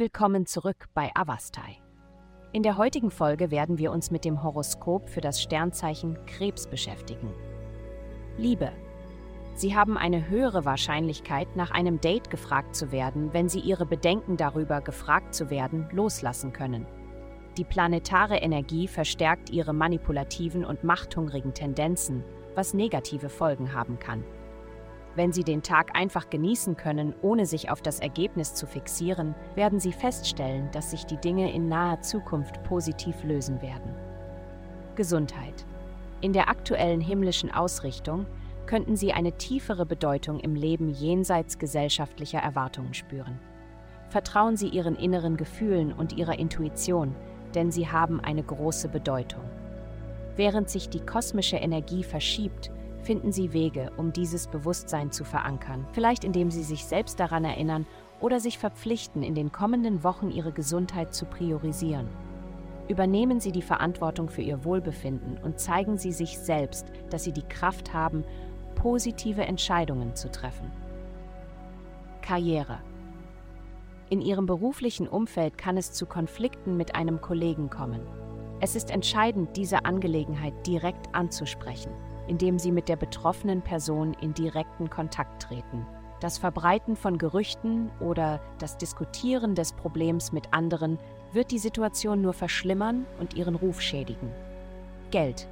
Willkommen zurück bei Avastai. In der heutigen Folge werden wir uns mit dem Horoskop für das Sternzeichen Krebs beschäftigen. Liebe. Sie haben eine höhere Wahrscheinlichkeit, nach einem Date gefragt zu werden, wenn Sie Ihre Bedenken darüber, gefragt zu werden, loslassen können. Die planetare Energie verstärkt Ihre manipulativen und machthungrigen Tendenzen, was negative Folgen haben kann. Wenn Sie den Tag einfach genießen können, ohne sich auf das Ergebnis zu fixieren, werden Sie feststellen, dass sich die Dinge in naher Zukunft positiv lösen werden. Gesundheit. In der aktuellen himmlischen Ausrichtung könnten Sie eine tiefere Bedeutung im Leben jenseits gesellschaftlicher Erwartungen spüren. Vertrauen Sie Ihren inneren Gefühlen und Ihrer Intuition, denn sie haben eine große Bedeutung. Während sich die kosmische Energie verschiebt, finden Sie Wege, um dieses Bewusstsein zu verankern, vielleicht indem Sie sich selbst daran erinnern oder sich verpflichten, in den kommenden Wochen Ihre Gesundheit zu priorisieren. Übernehmen Sie die Verantwortung für Ihr Wohlbefinden und zeigen Sie sich selbst, dass Sie die Kraft haben, positive Entscheidungen zu treffen. Karriere. In Ihrem beruflichen Umfeld kann es zu Konflikten mit einem Kollegen kommen. Es ist entscheidend, diese Angelegenheit direkt anzusprechen indem sie mit der betroffenen Person in direkten Kontakt treten. Das Verbreiten von Gerüchten oder das Diskutieren des Problems mit anderen wird die Situation nur verschlimmern und ihren Ruf schädigen. Geld.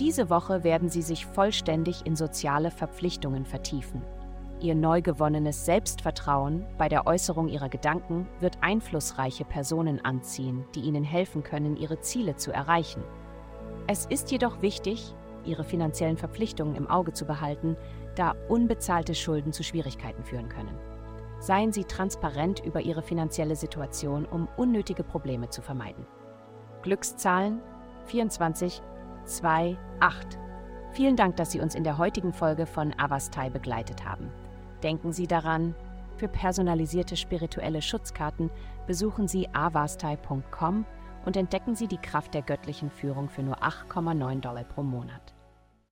Diese Woche werden Sie sich vollständig in soziale Verpflichtungen vertiefen. Ihr neu gewonnenes Selbstvertrauen bei der Äußerung Ihrer Gedanken wird einflussreiche Personen anziehen, die Ihnen helfen können, Ihre Ziele zu erreichen. Es ist jedoch wichtig, ihre finanziellen Verpflichtungen im Auge zu behalten, da unbezahlte Schulden zu Schwierigkeiten führen können. Seien Sie transparent über Ihre finanzielle Situation, um unnötige Probleme zu vermeiden. Glückszahlen 24 2 8. Vielen Dank, dass Sie uns in der heutigen Folge von Avastai begleitet haben. Denken Sie daran, für personalisierte spirituelle Schutzkarten besuchen Sie avastai.com und entdecken Sie die Kraft der göttlichen Führung für nur 8,9 Dollar pro Monat.